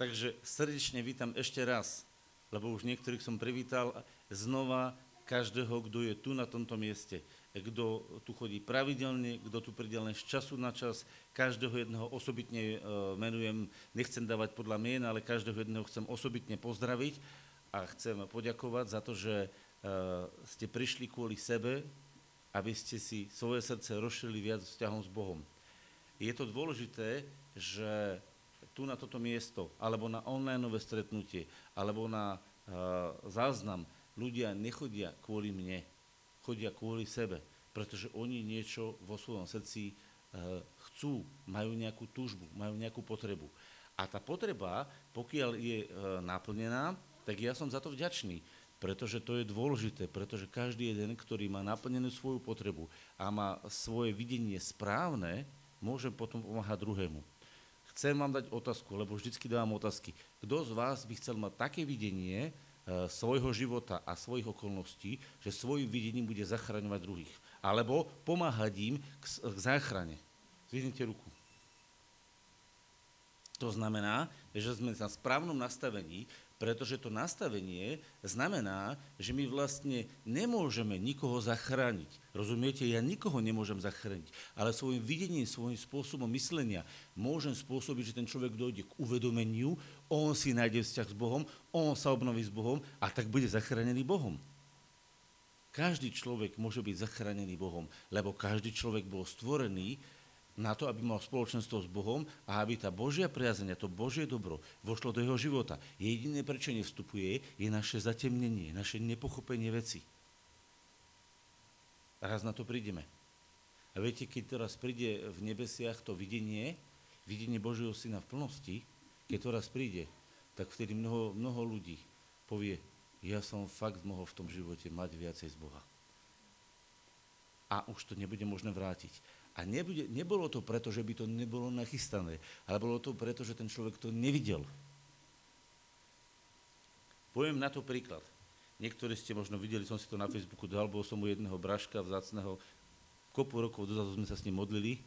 Takže srdečne vítam ešte raz, lebo už niektorých som privítal znova každého, kto je tu na tomto mieste, kto tu chodí pravidelne, kto tu príde len z času na čas, každého jedného osobitne uh, menujem, nechcem dávať podľa mien, ale každého jedného chcem osobitne pozdraviť a chcem poďakovať za to, že uh, ste prišli kvôli sebe, aby ste si svoje srdce rozšili viac vzťahom s Bohom. Je to dôležité, že tu na toto miesto, alebo na online stretnutie, alebo na uh, záznam, ľudia nechodia kvôli mne, chodia kvôli sebe, pretože oni niečo vo svojom srdci uh, chcú, majú nejakú túžbu, majú nejakú potrebu. A tá potreba, pokiaľ je uh, naplnená, tak ja som za to vďačný, pretože to je dôležité, pretože každý jeden, ktorý má naplnenú svoju potrebu a má svoje videnie správne, môže potom pomáhať druhému. Chcem vám dať otázku, lebo vždycky dávam otázky. Kto z vás by chcel mať také videnie e, svojho života a svojich okolností, že svojim videním bude zachraňovať druhých? Alebo pomáhať im k, k záchrane? Zvihnite ruku. To znamená, že sme na správnom nastavení, pretože to nastavenie znamená, že my vlastne nemôžeme nikoho zachrániť. Rozumiete? Ja nikoho nemôžem zachrániť, ale svojim videním, svojím spôsobom myslenia môžem spôsobiť, že ten človek dojde k uvedomeniu, on si nájde vzťah s Bohom, on sa obnoví s Bohom a tak bude zachránený Bohom. Každý človek môže byť zachránený Bohom, lebo každý človek bol stvorený na to, aby mal spoločenstvo s Bohom a aby tá Božia priazeň a to Božie dobro vošlo do jeho života. Jediné, prečo nevstupuje, je naše zatemnenie, naše nepochopenie veci. A raz na to prídeme. A viete, keď teraz príde v nebesiach to videnie, videnie Božieho Syna v plnosti, keď to raz príde, tak vtedy mnoho, mnoho ľudí povie, ja som fakt mohol v tom živote mať viacej z Boha. A už to nebude možné vrátiť. A nebude, nebolo to preto, že by to nebolo nachystané, ale bolo to preto, že ten človek to nevidel. Poviem na to príklad. Niektorí ste možno videli, som si to na Facebooku dal, bol som u jedného braška vzácného, kopu rokov dozadu sme sa s ním modlili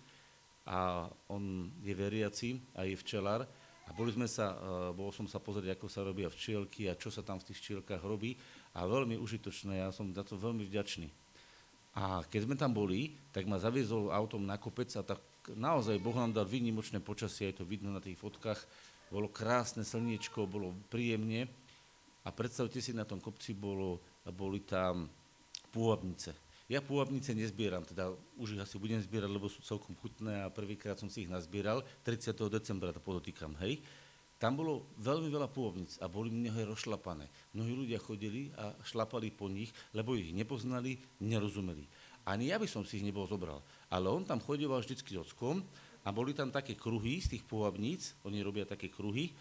a on je veriaci a je včelár a boli sme sa, e, bol som sa pozrieť, ako sa robia včielky a čo sa tam v tých včielkách robí a veľmi užitočné, ja som za to veľmi vďačný. A keď sme tam boli, tak ma zaviezol autom na kopec a tak naozaj Boh nám dal výnimočné počasie, je to vidno na tých fotkách, bolo krásne slniečko, bolo príjemne a predstavte si, na tom kopci bolo, boli tam pôvabnice. Ja pôvabnice nezbieram, teda už ich asi budem zbierať, lebo sú celkom chutné a prvýkrát som si ich nazbieral, 30. decembra to podotýkam, hej. Tam bolo veľmi veľa pôvnic a boli mnohé rozšlapané. Mnohí ľudia chodili a šlapali po nich, lebo ich nepoznali, nerozumeli. Ani ja by som si ich nebol zobral. Ale on tam chodieval vždycky s ockom a boli tam také kruhy z tých pôvabníc, oni robia také kruhy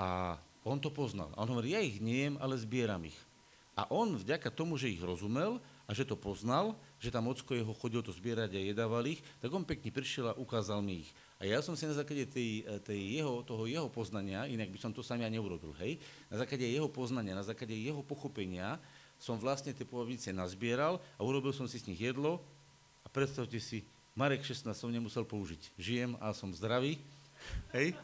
a on to poznal. A on hovorí, ja ich nejem, ale zbieram ich. A on vďaka tomu, že ich rozumel a že to poznal, že tam ocko jeho chodil to zbierať a jedával ich, tak on pekne prišiel a ukázal mi ich. A ja som si na základe tej, tej jeho, toho jeho poznania, inak by som to sám ja neurobil, hej, na základe jeho poznania, na základe jeho pochopenia som vlastne tie pôvabnice nazbieral a urobil som si s nich jedlo a predstavte si, Marek 16 som nemusel použiť. Žijem a som zdravý, hej.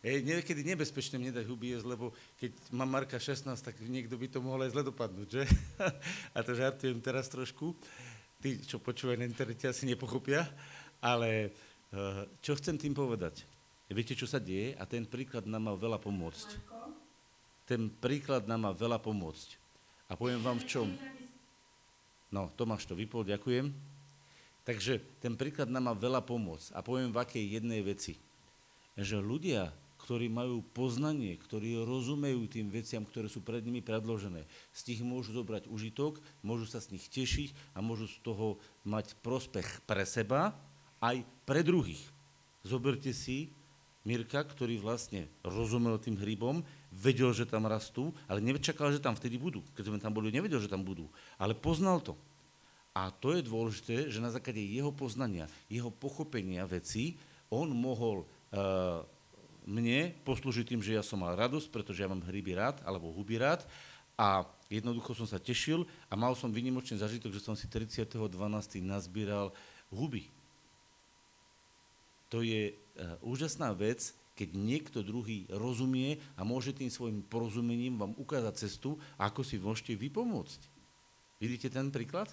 Je niekedy nebezpečné mne dať huby jesť, lebo keď mám Marka 16, tak niekto by to mohol aj zle dopadnúť, že? A to žartujem teraz trošku. Tí, čo počúvajú na internete, asi nepochopia, ale Eh, čo chcem tým povedať? Viete, čo sa deje? A ten príklad nám má veľa pomôcť. Ten príklad nám má veľa pomôcť. A poviem vám v čom. No, Tomáš to vypol, ďakujem. Takže ten príklad nám má veľa pomôcť. A poviem v akej jednej veci. Že ľudia, ktorí majú poznanie, ktorí rozumejú tým veciam, ktoré sú pred nimi predložené, z tých môžu zobrať užitok, môžu sa z nich tešiť a môžu z toho mať prospech pre seba, aj pre druhých. Zoberte si Mirka, ktorý vlastne rozumel tým hrybom, vedel, že tam rastú, ale nečakal, že tam vtedy budú. Keď sme tam boli, nevedel, že tam budú, ale poznal to. A to je dôležité, že na základe jeho poznania, jeho pochopenia vecí, on mohol uh, mne poslúžiť tým, že ja som mal radosť, pretože ja mám hryby rád, alebo huby rád, a jednoducho som sa tešil a mal som vynimočný zažitok, že som si 30.12. nazbieral huby to je uh, úžasná vec, keď niekto druhý rozumie a môže tým svojim porozumením vám ukázať cestu, ako si môžete vypomôcť. Vidíte ten príklad?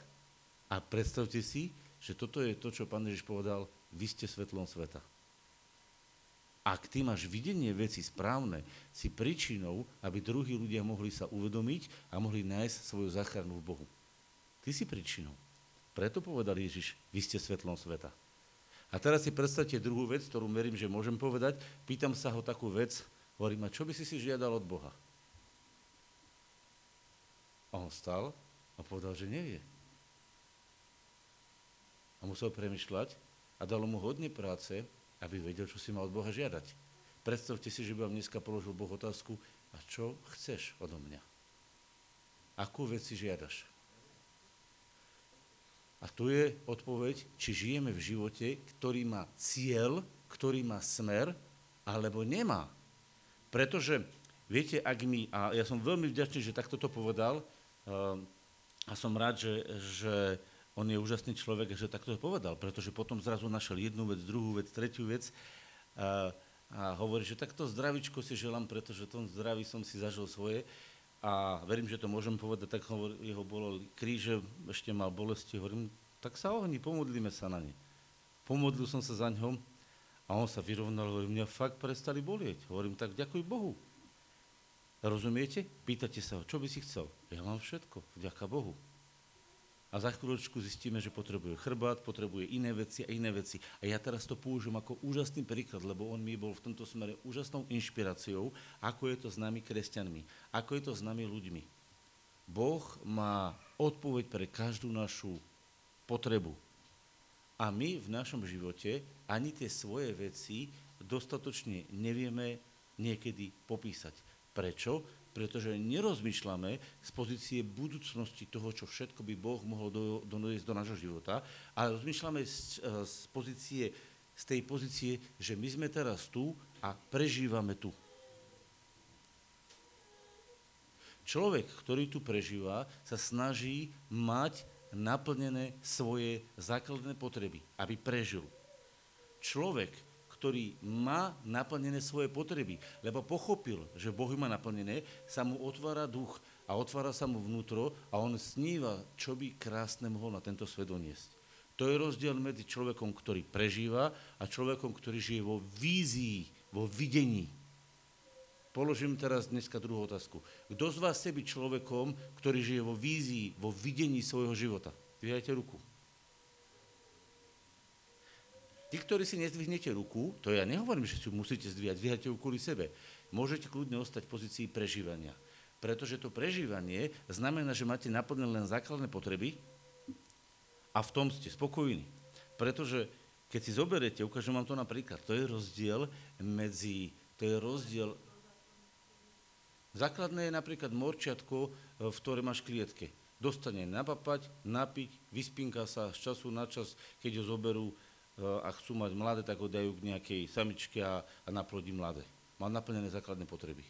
A predstavte si, že toto je to, čo pán Ježiš povedal, vy ste svetlom sveta. Ak ty máš videnie veci správne, si príčinou, aby druhí ľudia mohli sa uvedomiť a mohli nájsť svoju záchranu v Bohu. Ty si príčinou. Preto povedal Ježiš, vy ste svetlom sveta. A teraz si predstavte druhú vec, ktorú verím, že môžem povedať. Pýtam sa ho takú vec, hovorím, a čo by si si žiadal od Boha? A on stal a povedal, že nevie. A musel premyšľať a dalo mu hodne práce, aby vedel, čo si mal od Boha žiadať. Predstavte si, že by vám dneska položil Boh otázku, a čo chceš odo mňa? Akú vec si žiadaš? A tu je odpoveď, či žijeme v živote, ktorý má cieľ, ktorý má smer, alebo nemá. Pretože, viete, ak my, a ja som veľmi vďačný, že takto to povedal, a som rád, že, že on je úžasný človek, že takto to povedal, pretože potom zrazu našiel jednu vec, druhú vec, tretiu vec a, a hovorí, že takto zdravičko si želám, pretože tom zdraví som si zažil svoje a verím, že to môžem povedať, tak hovor, jeho bolo kríže, ešte mal bolesti, hovorím, tak sa ohni, pomodlíme sa na ne. Pomodlil som sa za ňom a on sa vyrovnal, hovorím, mňa fakt prestali bolieť. Hovorím, tak ďakuj Bohu. Rozumiete? Pýtate sa ho, čo by si chcel? Ja mám všetko, vďaka Bohu a za chvíľočku zistíme, že potrebuje chrbát, potrebuje iné veci a iné veci. A ja teraz to použijem ako úžasný príklad, lebo on mi bol v tomto smere úžasnou inšpiráciou, ako je to s nami kresťanmi, ako je to s nami ľuďmi. Boh má odpoveď pre každú našu potrebu. A my v našom živote ani tie svoje veci dostatočne nevieme niekedy popísať. Prečo? Pretože nerozmýšľame z pozície budúcnosti toho, čo všetko by Boh mohol do, doniesť do nášho života, ale rozmýšľame z, e, z pozície, z tej pozície, že my sme teraz tu a prežívame tu. Človek, ktorý tu prežíva, sa snaží mať naplnené svoje základné potreby, aby prežil. Človek, ktorý má naplnené svoje potreby, lebo pochopil, že Boh má naplnené, sa mu otvára duch a otvára sa mu vnútro a on sníva, čo by krásne mohol na tento svet doniesť. To je rozdiel medzi človekom, ktorý prežíva a človekom, ktorý žije vo vízii, vo videní. Položím teraz dneska druhú otázku. Kto z vás chce byť človekom, ktorý žije vo vízii, vo videní svojho života? Vyhajte ruku. Tí, ktorí si nezdvihnete ruku, to ja nehovorím, že si musíte zdvíjať, zdvíhate ju kvôli sebe. Môžete kľudne ostať v pozícii prežívania. Pretože to prežívanie znamená, že máte naplnené len základné potreby a v tom ste spokojní. Pretože keď si zoberete, ukážem vám to napríklad, to je rozdiel medzi, to je rozdiel, základné je napríklad morčiatko, v ktoré máš klietke. Dostane napapať, napiť, vyspinka sa z času na čas, keď ho zoberú a chcú mať mladé, tak ho dajú k nejakej samičke a, a naplodí mladé. Má naplnené základné potreby.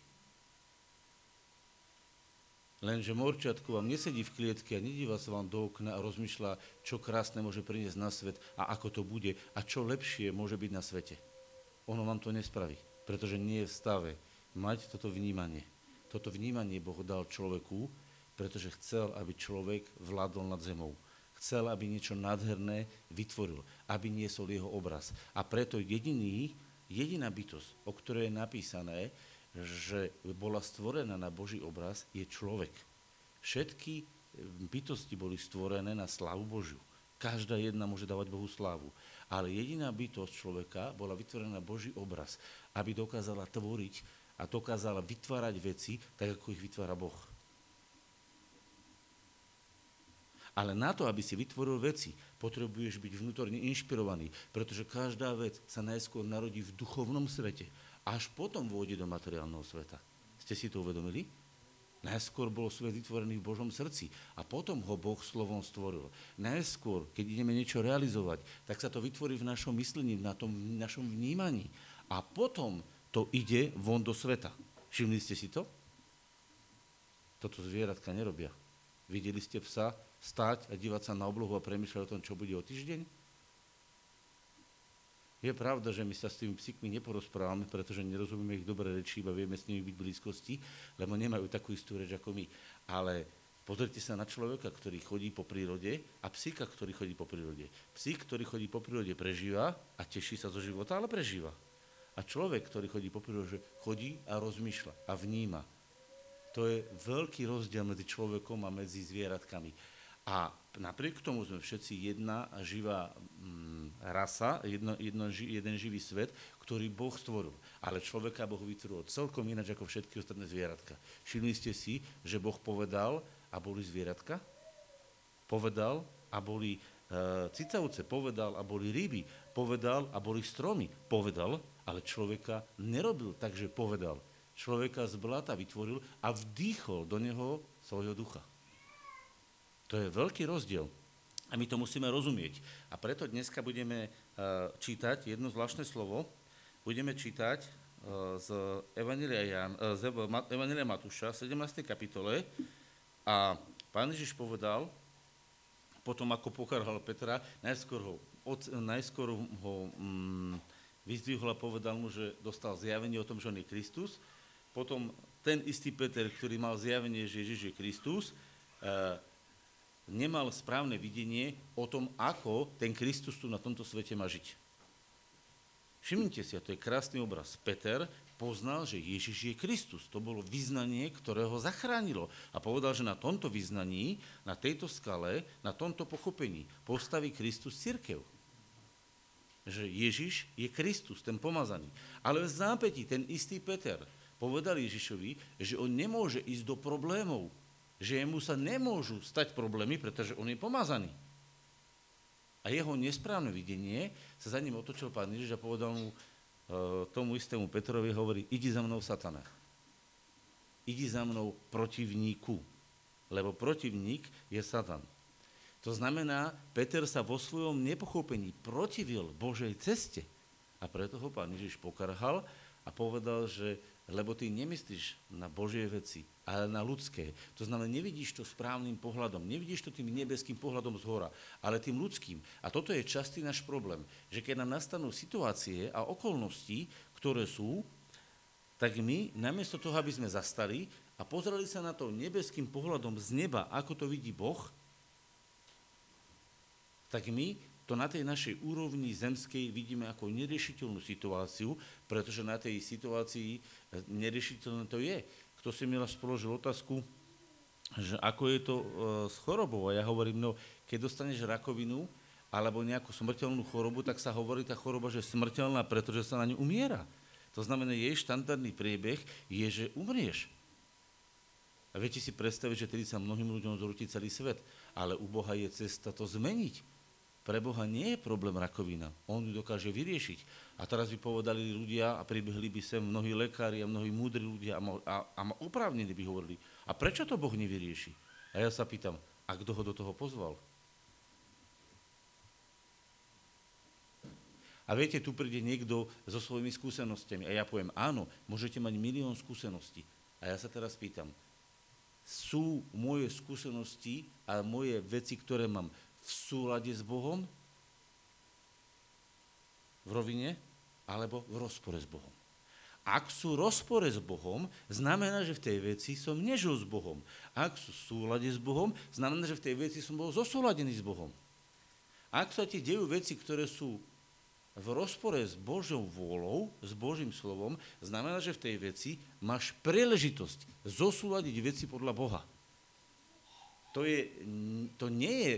Lenže morčiatko vám nesedí v klietke a nedíva sa vám do okna a rozmýšľa, čo krásne môže priniesť na svet a ako to bude a čo lepšie môže byť na svete. Ono vám to nespraví, pretože nie je v stave mať toto vnímanie. Toto vnímanie Boh dal človeku, pretože chcel, aby človek vládol nad zemou chcel, aby niečo nádherné vytvoril, aby niesol jeho obraz. A preto jediný, jediná bytosť, o ktorej je napísané, že bola stvorená na Boží obraz, je človek. Všetky bytosti boli stvorené na slávu Božiu. Každá jedna môže dávať Bohu slávu. Ale jediná bytosť človeka bola vytvorená na Boží obraz, aby dokázala tvoriť a dokázala vytvárať veci, tak ako ich vytvára Boh. Ale na to, aby si vytvoril veci, potrebuješ byť vnútorne inšpirovaný, pretože každá vec sa najskôr narodí v duchovnom svete, až potom vôjde do materiálneho sveta. Ste si to uvedomili? Najskôr bol svet vytvorený v Božom srdci a potom ho Boh slovom stvoril. Najskôr, keď ideme niečo realizovať, tak sa to vytvorí v našom myslení, na tom v našom vnímaní. A potom to ide von do sveta. Všimli ste si to? Toto zvieratka nerobia. Videli ste psa, stať a dívať sa na oblohu a premyšľať o tom, čo bude o týždeň? Je pravda, že my sa s tými psíkmi neporozprávame, pretože nerozumieme ich dobre reči, iba vieme s nimi byť v blízkosti, lebo nemajú takú istú reč ako my. Ale pozrite sa na človeka, ktorý chodí po prírode a psíka, ktorý chodí po prírode. Psík, ktorý chodí po prírode, prežíva a teší sa zo života, ale prežíva. A človek, ktorý chodí po prírode, chodí a rozmýšľa a vníma. To je veľký rozdiel medzi človekom a medzi zvieratkami. A napriek tomu sme všetci jedna živá mm, rasa, jedno, jedno, jeden živý svet, ktorý Boh stvoril. Ale človeka Boh vytvoril celkom ináč ako všetky ostatné zvieratka. Všimli ste si, že Boh povedal a boli zvieratka? Povedal a boli e, cicavce, povedal a boli ryby, povedal a boli stromy, povedal ale človeka nerobil tak, že povedal. Človeka z blata vytvoril a vdýchol do neho svojho ducha. To je veľký rozdiel. A my to musíme rozumieť. A preto dneska budeme uh, čítať jedno zvláštne slovo. Budeme čítať uh, z Evangelia, Jan, uh, z Evangelia Matúša, 17. kapitole. A pán Ježiš povedal, potom ako pokarhal Petra, najskôr ho, najskôr ho um, vyzdvihol a povedal mu, že dostal zjavenie o tom, že on je Kristus. Potom ten istý Peter, ktorý mal zjavenie, že Ježiš je Kristus, eh, nemal správne videnie o tom, ako ten Kristus tu na tomto svete má žiť. Všimnite si, a to je krásny obraz. Peter poznal, že Ježiš je Kristus. To bolo vyznanie, ktoré ho zachránilo. A povedal, že na tomto vyznaní, na tejto skale, na tomto pochopení postaví Kristus církev že Ježiš je Kristus, ten pomazaný. Ale v zápätí ten istý Peter povedal Ježišovi, že on nemôže ísť do problémov, že jemu sa nemôžu stať problémy, pretože on je pomazaný. A jeho nesprávne videnie sa za ním otočil pán Ježiš a povedal mu e, tomu istému Petrovi, hovorí, idi za mnou, satana. Idi za mnou protivníku, lebo protivník je Satan. To znamená, Peter sa vo svojom nepochopení protivil Božej ceste. A preto ho pán Ježiš pokarhal a povedal, že lebo ty nemyslíš na Božie veci, ale na ľudské. To znamená, nevidíš to správnym pohľadom, nevidíš to tým nebeským pohľadom z hora, ale tým ľudským. A toto je častý náš problém, že keď nám nastanú situácie a okolnosti, ktoré sú, tak my, namiesto toho, aby sme zastali a pozreli sa na to nebeským pohľadom z neba, ako to vidí Boh, tak my to na tej našej úrovni zemskej vidíme ako neriešiteľnú situáciu, pretože na tej situácii eh, neriešiteľné to je. Kto si mi raz otázku, že ako je to e, s chorobou. A ja hovorím, no keď dostaneš rakovinu alebo nejakú smrteľnú chorobu, tak sa hovorí tá choroba, že je smrteľná, pretože sa na ňu umiera. To znamená, jej štandardný priebeh je, že umrieš. A viete si predstaviť, že tedy sa mnohým ľuďom zrúti celý svet, ale u Boha je cesta to zmeniť pre Boha nie je problém rakovina. On ju dokáže vyriešiť. A teraz by povedali ľudia a pribehli by sem mnohí lekári a mnohí múdri ľudia a, a, a oprávnení by hovorili, a prečo to Boh nevyrieši? A ja sa pýtam, a kto ho do toho pozval? A viete, tu príde niekto so svojimi skúsenostiami a ja poviem, áno, môžete mať milión skúseností. A ja sa teraz pýtam, sú moje skúsenosti a moje veci, ktoré mám, v súlade s Bohom, v rovine, alebo v rozpore s Bohom. Ak sú v rozpore s Bohom, znamená, že v tej veci som nežil s Bohom. Ak sú súlade s Bohom, znamená, že v tej veci som bol zosúladený s Bohom. Ak sa ti dejú veci, ktoré sú v rozpore s Božou vôľou, s Božím slovom, znamená, že v tej veci máš príležitosť zosúľadiť veci podľa Boha. To, je, to nie je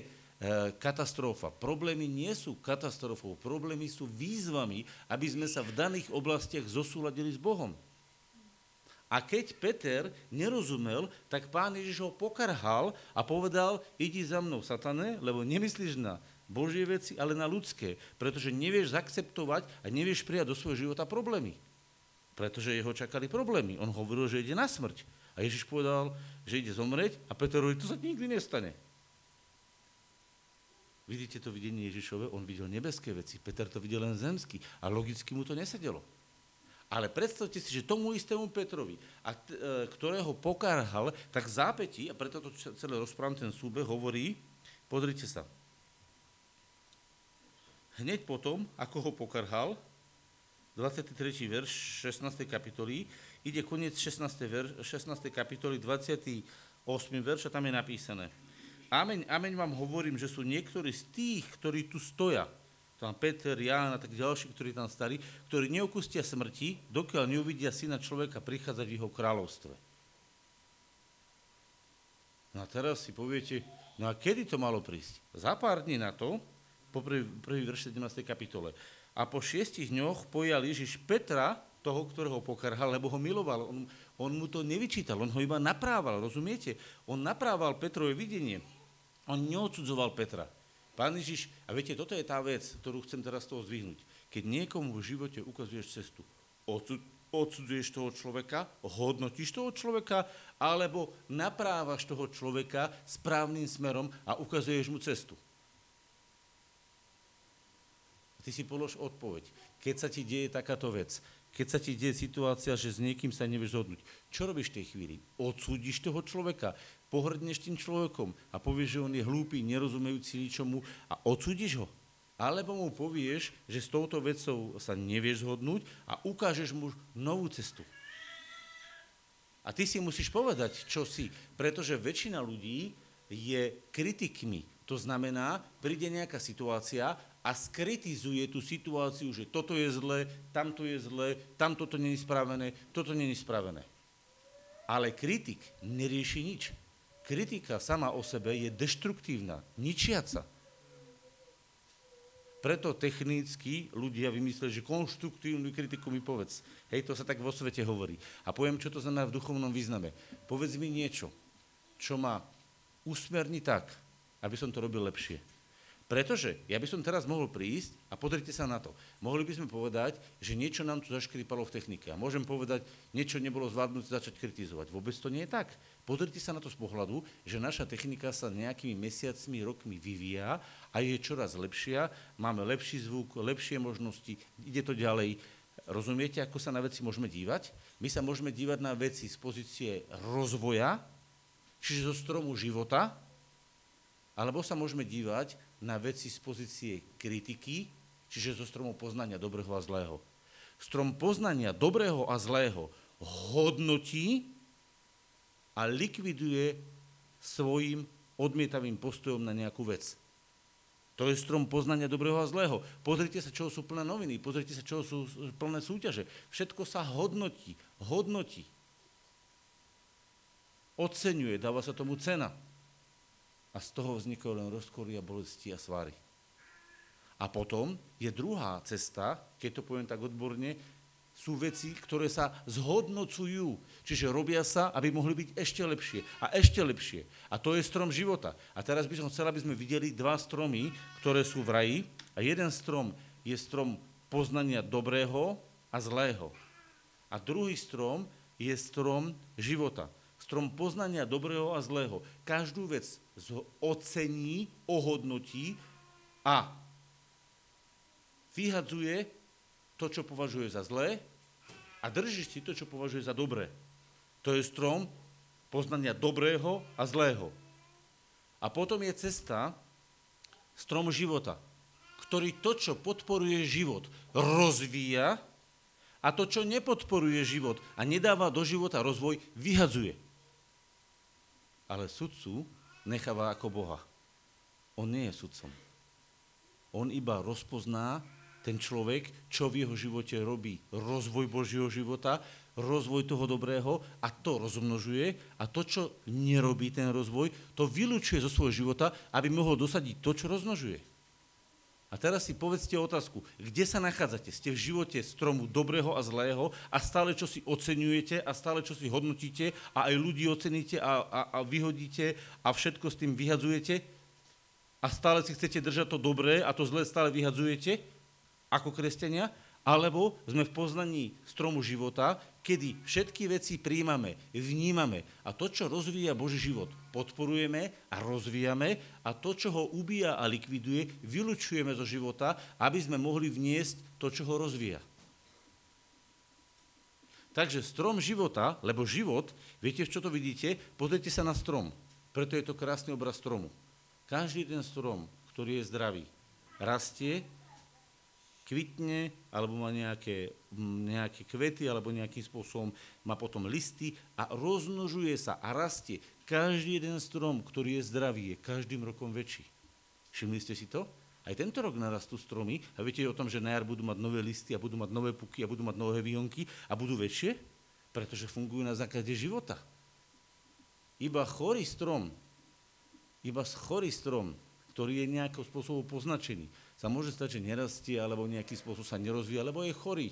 katastrofa. Problémy nie sú katastrofou, problémy sú výzvami, aby sme sa v daných oblastiach zosúladili s Bohom. A keď Peter nerozumel, tak pán Ježiš ho pokarhal a povedal, idi za mnou, satane, lebo nemyslíš na Božie veci, ale na ľudské, pretože nevieš zakceptovať a nevieš prijať do svojho života problémy. Pretože jeho čakali problémy. On hovoril, že ide na smrť. A Ježiš povedal, že ide zomrieť a Peter hovorí, to sa nikdy nestane. Vidíte to videnie Ježišove? On videl nebeské veci, Peter to videl len zemský a logicky mu to nesedelo. Ale predstavte si, že tomu istému Petrovi, a t- e, ktorého pokárhal, tak zápätí, a preto to celé rozprávam, ten súbeh hovorí, pozrite sa, hneď potom, ako ho pokarhal, 23. verš 16. kapitoly, ide koniec 16. Ver, 16. kapitoly, 28. verš a tam je napísané. Ameň, ameň vám hovorím, že sú niektorí z tých, ktorí tu stoja, tam Peter, Ján a tak ďalší, ktorí tam stali, ktorí neokustia smrti, dokiaľ neuvidia syna človeka prichádzať v jeho kráľovstve. No a teraz si poviete, no a kedy to malo prísť? Za pár dní na to, po prvý, prvý verš 17. kapitole. A po šiestich dňoch pojal Ježiš Petra, toho, ktorého pokarhal, lebo ho miloval. On, on mu to nevyčítal, on ho iba naprával, rozumiete? On naprával Petrové videnie. On neodsudzoval Petra. Pán Ježiš, a viete, toto je tá vec, ktorú chcem teraz toho zdvihnúť. Keď niekomu v živote ukazuješ cestu, odsudzuješ toho človeka, hodnotíš toho človeka, alebo naprávaš toho človeka správnym smerom a ukazuješ mu cestu. Ty si polož odpoveď. Keď sa ti deje takáto vec, keď sa ti deje situácia, že s niekým sa nevieš zhodnúť, čo robíš v tej chvíli? Odsúdiš toho človeka, pohrdneš tým človekom a povieš, že on je hlúpy, nerozumejúci ničomu a odsúdiš ho. Alebo mu povieš, že s touto vecou sa nevieš zhodnúť a ukážeš mu novú cestu. A ty si musíš povedať, čo si, pretože väčšina ľudí je kritikmi. To znamená, príde nejaká situácia a skritizuje tú situáciu, že toto je zlé, tamto je zlé, tamto to není spravené, toto není spravené. Ale kritik nerieši nič. Kritika sama o sebe je deštruktívna, ničiaca. Preto technicky ľudia vymysleli, že konštruktívnu kritiku mi povedz. Hej, to sa tak vo svete hovorí. A poviem, čo to znamená v duchovnom význame. Povedz mi niečo, čo ma usmerní tak, aby som to robil lepšie. Pretože ja by som teraz mohol prísť a pozrite sa na to. Mohli by sme povedať, že niečo nám tu zaškripalo v technike. A môžem povedať, niečo nebolo zvládnuté začať kritizovať. Vôbec to nie je tak. Pozrite sa na to z pohľadu, že naša technika sa nejakými mesiacmi, rokmi vyvíja a je čoraz lepšia. Máme lepší zvuk, lepšie možnosti, ide to ďalej. Rozumiete, ako sa na veci môžeme dívať? My sa môžeme dívať na veci z pozície rozvoja, čiže zo stromu života, alebo sa môžeme dívať na veci z pozície kritiky, čiže zo stromu poznania dobrého a zlého. Strom poznania dobrého a zlého hodnotí a likviduje svojim odmietavým postojom na nejakú vec. To je strom poznania dobrého a zlého. Pozrite sa, čo sú plné noviny, pozrite sa, čo sú plné súťaže. Všetko sa hodnotí, hodnotí. Oceňuje, dáva sa tomu cena a z toho vznikajú len rozkory a bolesti a svary. A potom je druhá cesta, keď to poviem tak odborne, sú veci, ktoré sa zhodnocujú. Čiže robia sa, aby mohli byť ešte lepšie a ešte lepšie. A to je strom života. A teraz by som chcel, aby sme videli dva stromy, ktoré sú v raji. A jeden strom je strom poznania dobrého a zlého. A druhý strom je strom života. Strom poznania dobrého a zlého. Každú vec ocení, ohodnotí a vyhadzuje to, čo považuje za zlé a drží si to, čo považuje za dobré. To je strom poznania dobrého a zlého. A potom je cesta, strom života, ktorý to, čo podporuje život, rozvíja a to, čo nepodporuje život a nedáva do života rozvoj, vyhadzuje. Ale sudcu necháva ako Boha. On nie je sudcom. On iba rozpozná ten človek, čo v jeho živote robí rozvoj Božieho života, rozvoj toho dobrého a to rozmnožuje a to, čo nerobí ten rozvoj, to vylúčuje zo svojho života, aby mohol dosadiť to, čo rozmnožuje. A teraz si povedzte otázku, kde sa nachádzate? Ste v živote stromu dobrého a zlého a stále čo si oceňujete a stále čo si hodnotíte a aj ľudí oceníte a, a, a vyhodíte a všetko s tým vyhadzujete a stále si chcete držať to dobré a to zlé stále vyhadzujete ako kresťania? Alebo sme v poznaní stromu života, kedy všetky veci príjmame, vnímame a to, čo rozvíja Boží život, podporujeme a rozvíjame a to, čo ho ubíja a likviduje, vylučujeme zo života, aby sme mohli vniesť to, čo ho rozvíja. Takže strom života, lebo život, viete, čo to vidíte? Pozrite sa na strom. Preto je to krásny obraz stromu. Každý ten strom, ktorý je zdravý, rastie kvitne, alebo má nejaké, nejaké kvety, alebo nejakým spôsobom má potom listy a rozmnožuje sa a rastie. Každý jeden strom, ktorý je zdravý, je každým rokom väčší. Všimli ste si to? Aj tento rok narastú stromy a viete o tom, že na jar budú mať nové listy a budú mať nové puky a budú mať nové výhonky a budú väčšie? Pretože fungujú na základe života. Iba chorý strom, iba chorý strom, ktorý je nejakým spôsobom poznačený, sa môže stať, že nerastie alebo nejaký spôsob sa nerozvíja, alebo je chorý.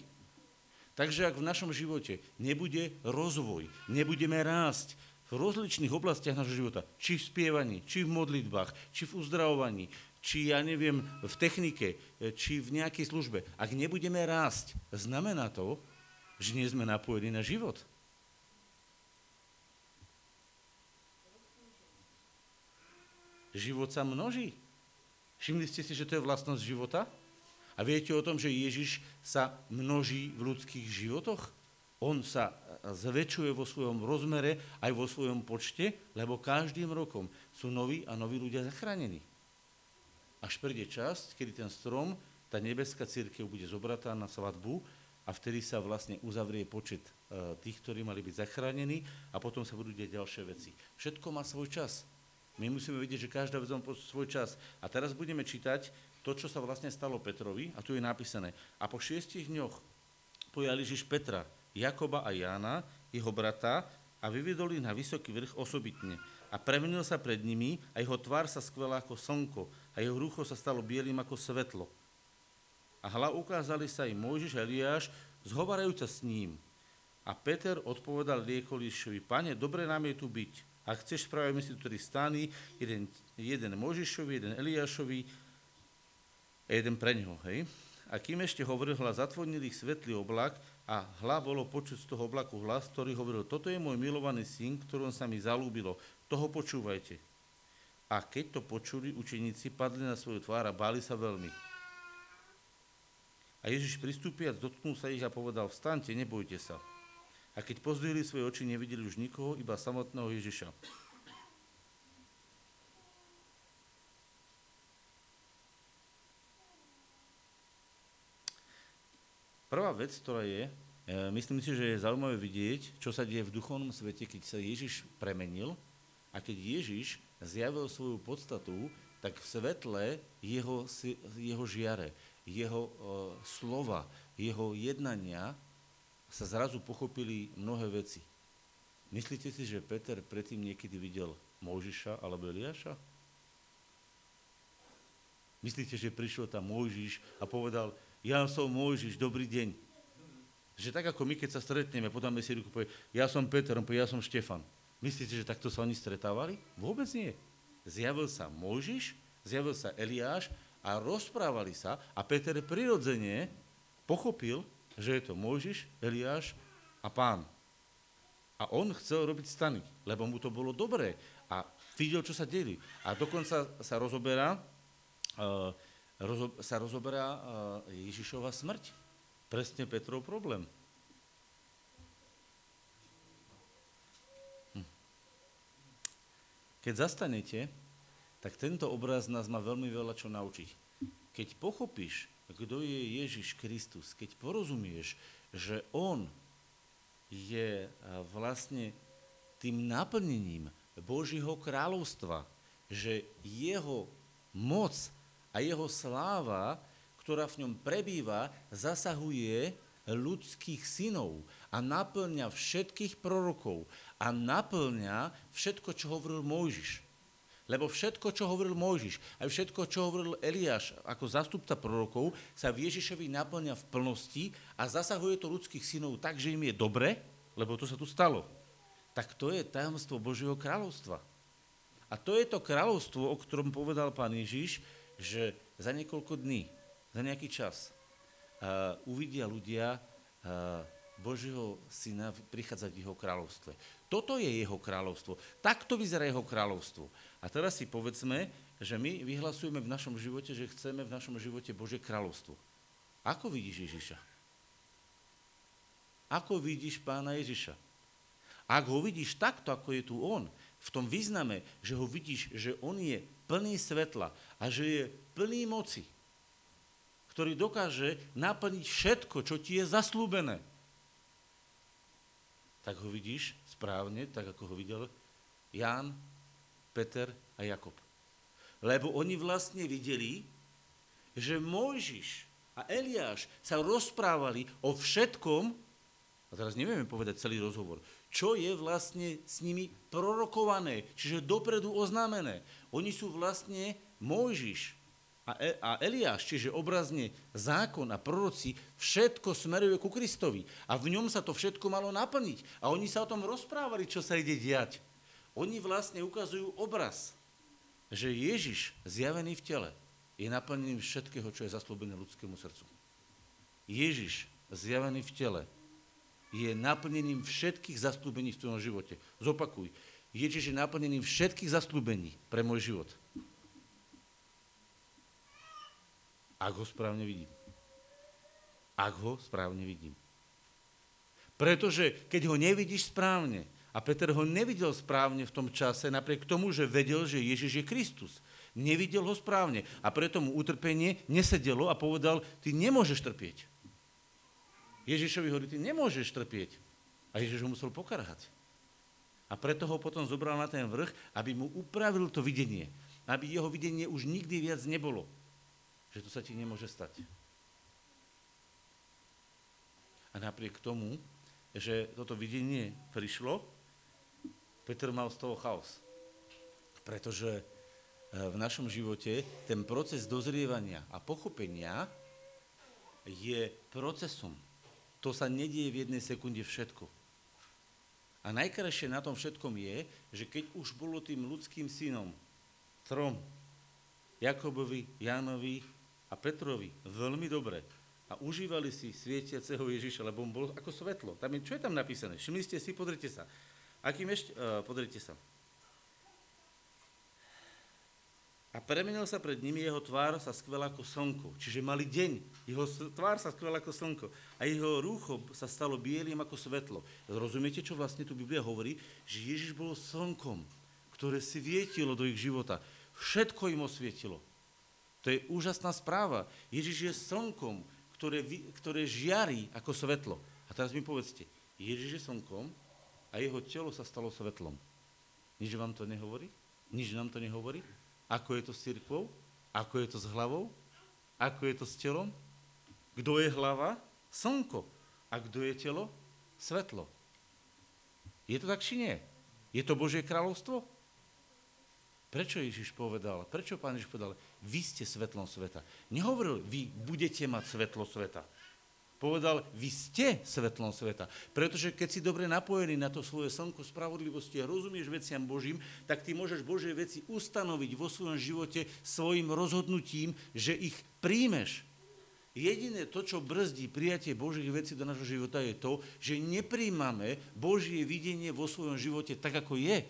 Takže ak v našom živote nebude rozvoj, nebudeme rásť v rozličných oblastiach nášho života, či v spievaní, či v modlitbách, či v uzdravovaní, či ja neviem, v technike, či v nejakej službe, ak nebudeme rásť, znamená to, že nie sme napojení na život. Život sa množí. Všimli ste si, že to je vlastnosť života? A viete o tom, že Ježiš sa množí v ľudských životoch? On sa zväčšuje vo svojom rozmere aj vo svojom počte, lebo každým rokom sú noví a noví ľudia zachránení až príde časť, kedy ten strom, tá nebeská církev bude zobratá na svadbu a vtedy sa vlastne uzavrie počet e, tých, ktorí mali byť zachránení a potom sa budú deť ďalšie veci. Všetko má svoj čas. My musíme vidieť, že každá vec svoj čas. A teraz budeme čítať to, čo sa vlastne stalo Petrovi, a tu je napísané. A po šiestich dňoch pojal Ježiš Petra, Jakoba a Jána, jeho brata, a vyvedol na vysoký vrch osobitne. A premenil sa pred nimi a jeho tvár sa skvela ako slnko a jeho rucho sa stalo bielým ako svetlo. A hla ukázali sa im Mojžiš a Eliáš, zhovarajúca s ním. A Peter odpovedal Liekolišovi, pane, dobre nám je tu byť. Ak chceš, spravíme si tu tri stany, jeden, jeden Mojžišovi, jeden Eliášovi a jeden pre neho, hej? A kým ešte hovoril hlas, zatvornil ich svetlý oblak a hla bolo počuť z toho oblaku hlas, ktorý hovoril, toto je môj milovaný syn, ktorom sa mi zalúbilo, toho počúvajte. A keď to počuli, učeníci padli na svoju tvár a báli sa veľmi. A Ježiš pristúpiac, dotknul sa ich a povedal, vstante, nebojte sa. A keď pozdvihli svoje oči, nevideli už nikoho, iba samotného Ježiša. Prvá vec, ktorá je, e, myslím si, že je zaujímavé vidieť, čo sa deje v duchovnom svete, keď sa Ježiš premenil a keď Ježiš zjavil svoju podstatu, tak v svetle jeho, jeho žiare, jeho uh, slova, jeho jednania sa zrazu pochopili mnohé veci. Myslíte si, že Peter predtým niekedy videl Mojžiša alebo Eliáša? Myslíte, že prišiel tam Mojžiš a povedal, ja som Mojžiš, dobrý deň. Že tak ako my, keď sa stretneme, podáme si ruku, povie, ja som Peter, on ja som Štefan. Myslíte, že takto sa oni stretávali? Vôbec nie. Zjavil sa Mojžiš, zjavil sa Eliáš a rozprávali sa a Peter prirodzene pochopil, že je to Mojžiš, Eliáš a pán. A on chcel robiť stany, lebo mu to bolo dobré a videl, čo sa deli. A dokonca sa rozoberá, uh, rozo, sa rozoberá uh, Ježišova smrť. Presne Petrov problém. Keď zastanete, tak tento obraz nás má veľmi veľa čo naučiť. Keď pochopíš, kto je Ježiš Kristus, keď porozumieš, že On je vlastne tým naplnením Božího kráľovstva, že jeho moc a jeho sláva, ktorá v ňom prebýva, zasahuje ľudských synov a naplňa všetkých prorokov a naplňa všetko, čo hovoril Mojžiš. Lebo všetko, čo hovoril Mojžiš, aj všetko, čo hovoril Eliáš ako zastupca prorokov, sa v Ježišovi naplňa v plnosti a zasahuje to ľudských synov tak, že im je dobre, lebo to sa tu stalo. Tak to je tajomstvo Božieho kráľovstva. A to je to kráľovstvo, o ktorom povedal pán Ježiš, že za niekoľko dní, za nejaký čas uh, uvidia ľudia uh, Božieho syna prichádzať v jeho kráľovstve. Toto je jeho kráľovstvo. Takto vyzerá jeho kráľovstvo. A teraz si povedzme, že my vyhlasujeme v našom živote, že chceme v našom živote Božie kráľovstvo. Ako vidíš Ježiša? Ako vidíš pána Ježiša? Ak ho vidíš takto, ako je tu on, v tom význame, že ho vidíš, že on je plný svetla a že je plný moci, ktorý dokáže naplniť všetko, čo ti je zaslúbené. Tak ho vidíš správne, tak ako ho videl Ján, Peter a Jakob. Lebo oni vlastne videli, že Mojžiš a Eliáš sa rozprávali o všetkom, a teraz nevieme povedať celý rozhovor, čo je vlastne s nimi prorokované, čiže dopredu oznámené. Oni sú vlastne Mojžiš a, e- a Eliáš, čiže obrazne zákon a proroci, všetko smeruje ku Kristovi. A v ňom sa to všetko malo naplniť. A oni sa o tom rozprávali, čo sa ide diať. Oni vlastne ukazujú obraz, že Ježiš zjavený v tele je naplnením všetkého, čo je zaslúbené ľudskému srdcu. Ježiš zjavený v tele je naplnením všetkých zaslúbení v tvojom živote. Zopakuj. Ježiš je naplnením všetkých zaslúbení pre môj život. Ak ho správne vidím. Ak ho správne vidím. Pretože keď ho nevidíš správne, a Peter ho nevidel správne v tom čase, napriek tomu, že vedel, že Ježiš je Kristus. Nevidel ho správne a preto mu utrpenie nesedelo a povedal, ty nemôžeš trpieť. Ježišovi hovorí, ty nemôžeš trpieť. A Ježiš ho musel pokarhať. A preto ho potom zobral na ten vrch, aby mu upravil to videnie. Aby jeho videnie už nikdy viac nebolo. Že to sa ti nemôže stať. A napriek tomu, že toto videnie prišlo, Peter mal z toho chaos. Pretože e, v našom živote ten proces dozrievania a pochopenia je procesom. To sa nedieje v jednej sekunde všetko. A najkrajšie na tom všetkom je, že keď už bolo tým ľudským synom, trom, Jakobovi, Jánovi a Petrovi veľmi dobre a užívali si svietiaceho Ježiša, lebo on bol ako svetlo. Tam je, čo je tam napísané? Všimli ste si, pozrite sa. Akým ešte... Uh, pozrite sa. A premenil sa pred nimi, jeho tvár sa skvel ako slnko. Čiže mali deň, jeho tvár sa skvel ako slnko. A jeho rúcho sa stalo bielým ako svetlo. Rozumiete, čo vlastne tu Biblia hovorí? Že Ježiš bol slnkom, ktoré svietilo do ich života. Všetko im osvietilo. To je úžasná správa. Ježiš je slnkom, ktoré, ktoré žiari ako svetlo. A teraz mi povedzte, Ježiš je slnkom, a jeho telo sa stalo svetlom. Nič vám to nehovorí? Nič nám to nehovorí? Ako je to s cirkvou? Ako je to s hlavou? Ako je to s telom? Kto je hlava? Slnko. A kto je telo? Svetlo. Je to tak, či nie? Je to Božie kráľovstvo? Prečo Ježiš povedal? Prečo Pán Ježiš povedal? Vy ste svetlom sveta. Nehovoril, vy budete mať svetlo sveta. Povedal, vy ste svetlom sveta. Pretože keď si dobre napojený na to svoje slnko spravodlivosti a rozumieš veciam Božím, tak ty môžeš Božie veci ustanoviť vo svojom živote svojim rozhodnutím, že ich príjmeš. Jediné to, čo brzdí prijatie Božích vecí do nášho života, je to, že nepríjmame Božie videnie vo svojom živote tak, ako je.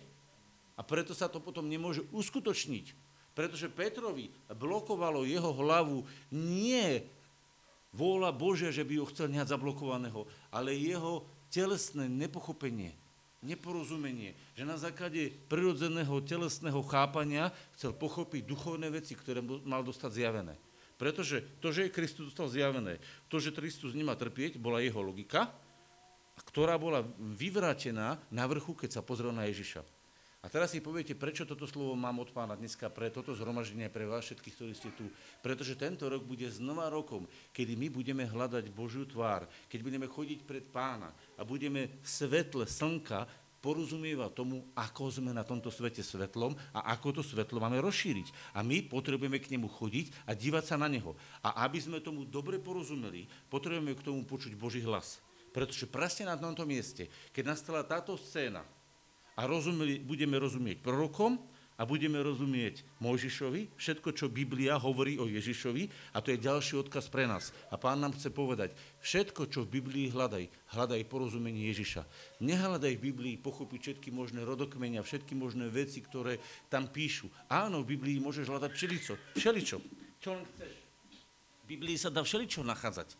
A preto sa to potom nemôže uskutočniť. Pretože Petrovi blokovalo jeho hlavu nie vôľa Božia, že by ho chcel nehať zablokovaného, ale jeho telesné nepochopenie, neporozumenie, že na základe prirodzeného telesného chápania chcel pochopiť duchovné veci, ktoré mal dostať zjavené. Pretože to, že Kristus dostal zjavené, to, že Kristus nemá trpieť, bola jeho logika, ktorá bola vyvrátená na vrchu, keď sa pozrel na Ježiša. A teraz si poviete, prečo toto slovo mám od pána dneska pre toto zhromaždenie pre vás všetkých, ktorí ste tu. Pretože tento rok bude znova rokom, kedy my budeme hľadať Božiu tvár, keď budeme chodiť pred pána a budeme v svetle slnka porozumievať tomu, ako sme na tomto svete svetlom a ako to svetlo máme rozšíriť. A my potrebujeme k nemu chodiť a dívať sa na neho. A aby sme tomu dobre porozumeli, potrebujeme k tomu počuť Boží hlas. Pretože presne na tomto mieste, keď nastala táto scéna, a rozumeli, budeme rozumieť prorokom a budeme rozumieť Mojžišovi, všetko, čo Biblia hovorí o Ježišovi a to je ďalší odkaz pre nás. A pán nám chce povedať, všetko, čo v Biblii hľadaj, hľadaj porozumenie Ježiša. Nehľadaj v Biblii pochopiť všetky možné rodokmenia, všetky možné veci, ktoré tam píšu. Áno, v Biblii môžeš hľadať všeličo, všeličo, čo len chceš. V Biblii sa dá všeličo nachádzať.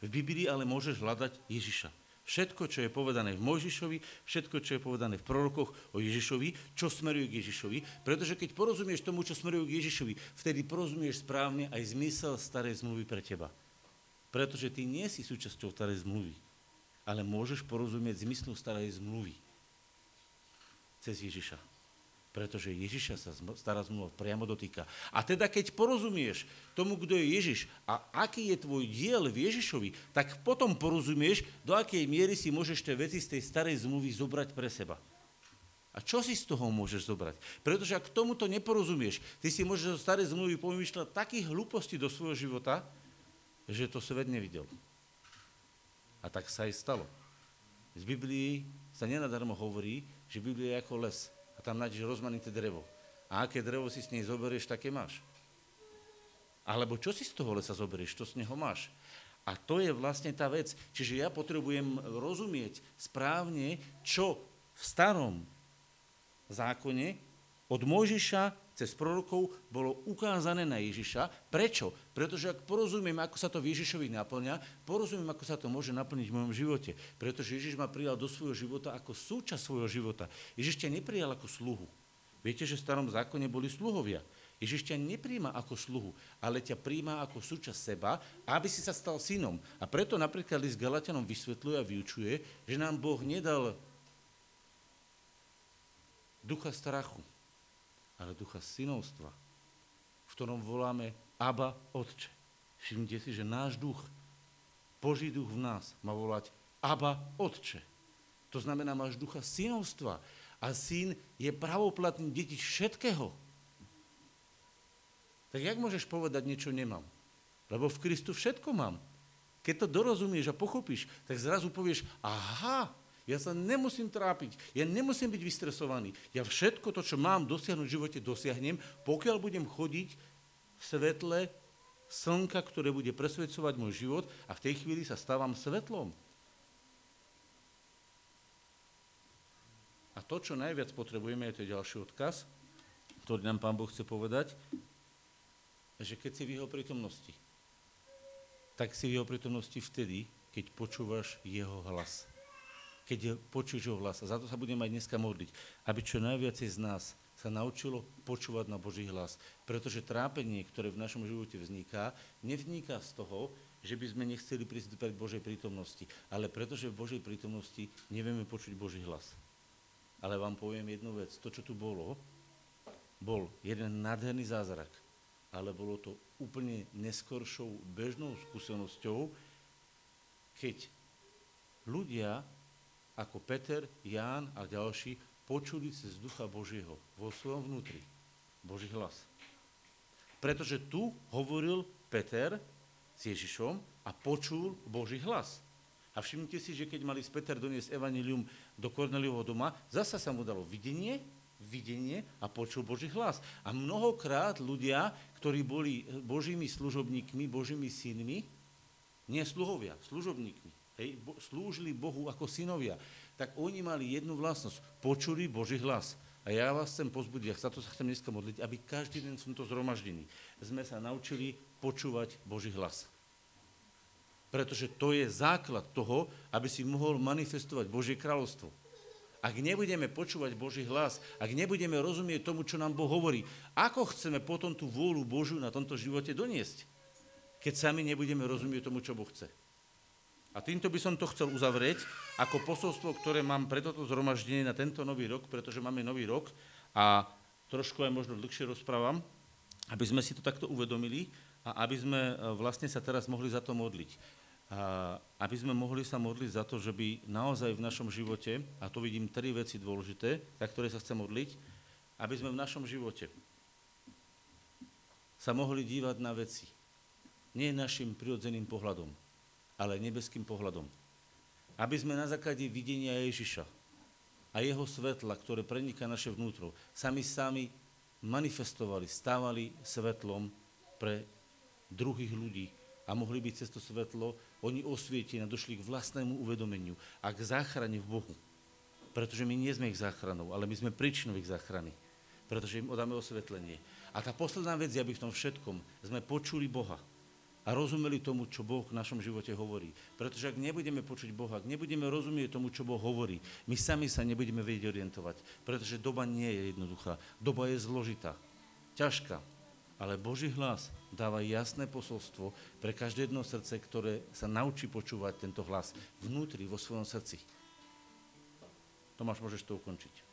V Biblii ale môžeš hľadať Ježiša. Všetko, čo je povedané v Mojžišovi, všetko, čo je povedané v prorokoch o Ježišovi, čo smeruje k Ježišovi. Pretože keď porozumieš tomu, čo smeruje k Ježišovi, vtedy porozumieš správne aj zmysel starej zmluvy pre teba. Pretože ty nie si súčasťou starej zmluvy, ale môžeš porozumieť zmyslu starej zmluvy cez Ježiša pretože Ježiša sa stará zmluva priamo dotýka. A teda keď porozumieš tomu, kto je Ježiš a aký je tvoj diel v Ježišovi, tak potom porozumieš, do akej miery si môžeš tie veci z tej starej zmluvy zobrať pre seba. A čo si z toho môžeš zobrať? Pretože ak tomuto neporozumieš, ty si môžeš zo starej zmluvy pomýšľať takých hlúpostí do svojho života, že to svet nevidel. A tak sa aj stalo. Z Biblii sa nenadarmo hovorí, že Biblia je ako les tam nájdeš rozmanité drevo. A aké drevo si s nej zoberieš, také máš. Alebo čo si z toho lesa zoberieš, to z neho máš. A to je vlastne tá vec. Čiže ja potrebujem rozumieť správne, čo v starom zákone od Mojžiša cez prorokov bolo ukázané na Ježiša. Prečo? Pretože ak porozumiem, ako sa to v Ježišovi naplňa, porozumiem, ako sa to môže naplniť v mojom živote. Pretože Ježiš ma prijal do svojho života ako súčasť svojho života. Ježiš ťa neprijal ako sluhu. Viete, že v starom zákone boli sluhovia. Ježiš ťa nepríjma ako sluhu, ale ťa príjma ako súčasť seba, aby si sa stal synom. A preto napríklad list Galatianom vysvetľuje a vyučuje, že nám Boh nedal ducha strachu, ale ducha synovstva, v ktorom voláme Aba Otče. Všimnite si, že náš duch, Boží duch v nás má volať Aba Otče. To znamená, máš ducha synovstva. A syn je pravoplatný detič všetkého. Tak jak môžeš povedať, niečo nemám? Lebo v Kristu všetko mám. Keď to dorozumieš a pochopíš, tak zrazu povieš, aha, ja sa nemusím trápiť, ja nemusím byť vystresovaný. Ja všetko to, čo mám dosiahnuť v živote, dosiahnem, pokiaľ budem chodiť v svetle slnka, ktoré bude presvedcovať môj život a v tej chvíli sa stávam svetlom. A to, čo najviac potrebujeme, je to ďalší odkaz, ktorý nám Pán Boh chce povedať, že keď si v jeho prítomnosti, tak si v jeho prítomnosti vtedy, keď počúvaš jeho hlas keď počuješ jeho hlas. A za to sa budeme aj dneska modliť, aby čo najviac z nás sa naučilo počúvať na Boží hlas. Pretože trápenie, ktoré v našom živote vzniká, nevzniká z toho, že by sme nechceli prísť pred Božej prítomnosti, ale pretože v Božej prítomnosti nevieme počuť Boží hlas. Ale vám poviem jednu vec. To, čo tu bolo, bol jeden nádherný zázrak, ale bolo to úplne neskoršou bežnou skúsenosťou, keď ľudia ako Peter, Ján a ďalší počuli cez Ducha Božieho vo svojom vnútri Boží hlas. Pretože tu hovoril Peter s Ježišom a počul Boží hlas. A všimnite si, že keď mali z Peter doniesť evanilium do Korneliovho doma, zasa sa mu dalo videnie, videnie a počul Boží hlas. A mnohokrát ľudia, ktorí boli Božími služobníkmi, Božími synmi, nie sluhovia, služobníkmi, hej, bo, slúžili Bohu ako synovia, tak oni mali jednu vlastnosť. Počuli Boží hlas. A ja vás chcem pozbudiť, za to sa chcem dneska modliť, aby každý deň som to zhromaždení. Sme sa naučili počúvať Boží hlas. Pretože to je základ toho, aby si mohol manifestovať Božie kráľovstvo. Ak nebudeme počúvať Boží hlas, ak nebudeme rozumieť tomu, čo nám Boh hovorí, ako chceme potom tú vôľu Božiu na tomto živote doniesť, keď sami nebudeme rozumieť tomu, čo Boh chce. A týmto by som to chcel uzavrieť ako posolstvo, ktoré mám pre toto zhromaždenie na tento nový rok, pretože máme nový rok a trošku aj možno dlhšie rozprávam, aby sme si to takto uvedomili a aby sme e, vlastne sa teraz mohli za to modliť. A aby sme mohli sa modliť za to, že by naozaj v našom živote, a to vidím tri veci dôležité, za ktoré sa chcem modliť, aby sme v našom živote sa mohli dívať na veci. Nie našim prirodzeným pohľadom, ale nebeským pohľadom. Aby sme na základe videnia Ježiša a jeho svetla, ktoré preniká naše vnútro, sami sami manifestovali, stávali svetlom pre druhých ľudí a mohli byť cez to svetlo, oni osvietenia došli k vlastnému uvedomeniu a k záchrane v Bohu. Pretože my nie sme ich záchranou, ale my sme príčinou ich záchrany. Pretože im odáme osvetlenie. A tá posledná vec, aby v tom všetkom sme počuli Boha a rozumeli tomu, čo Boh v našom živote hovorí. Pretože ak nebudeme počuť Boha, ak nebudeme rozumieť tomu, čo Boh hovorí, my sami sa nebudeme vedieť orientovať, pretože doba nie je jednoduchá. Doba je zložitá, ťažká, ale Boží hlas dáva jasné posolstvo pre každé jedno srdce, ktoré sa naučí počúvať tento hlas vnútri, vo svojom srdci. Tomáš, môžeš to ukončiť.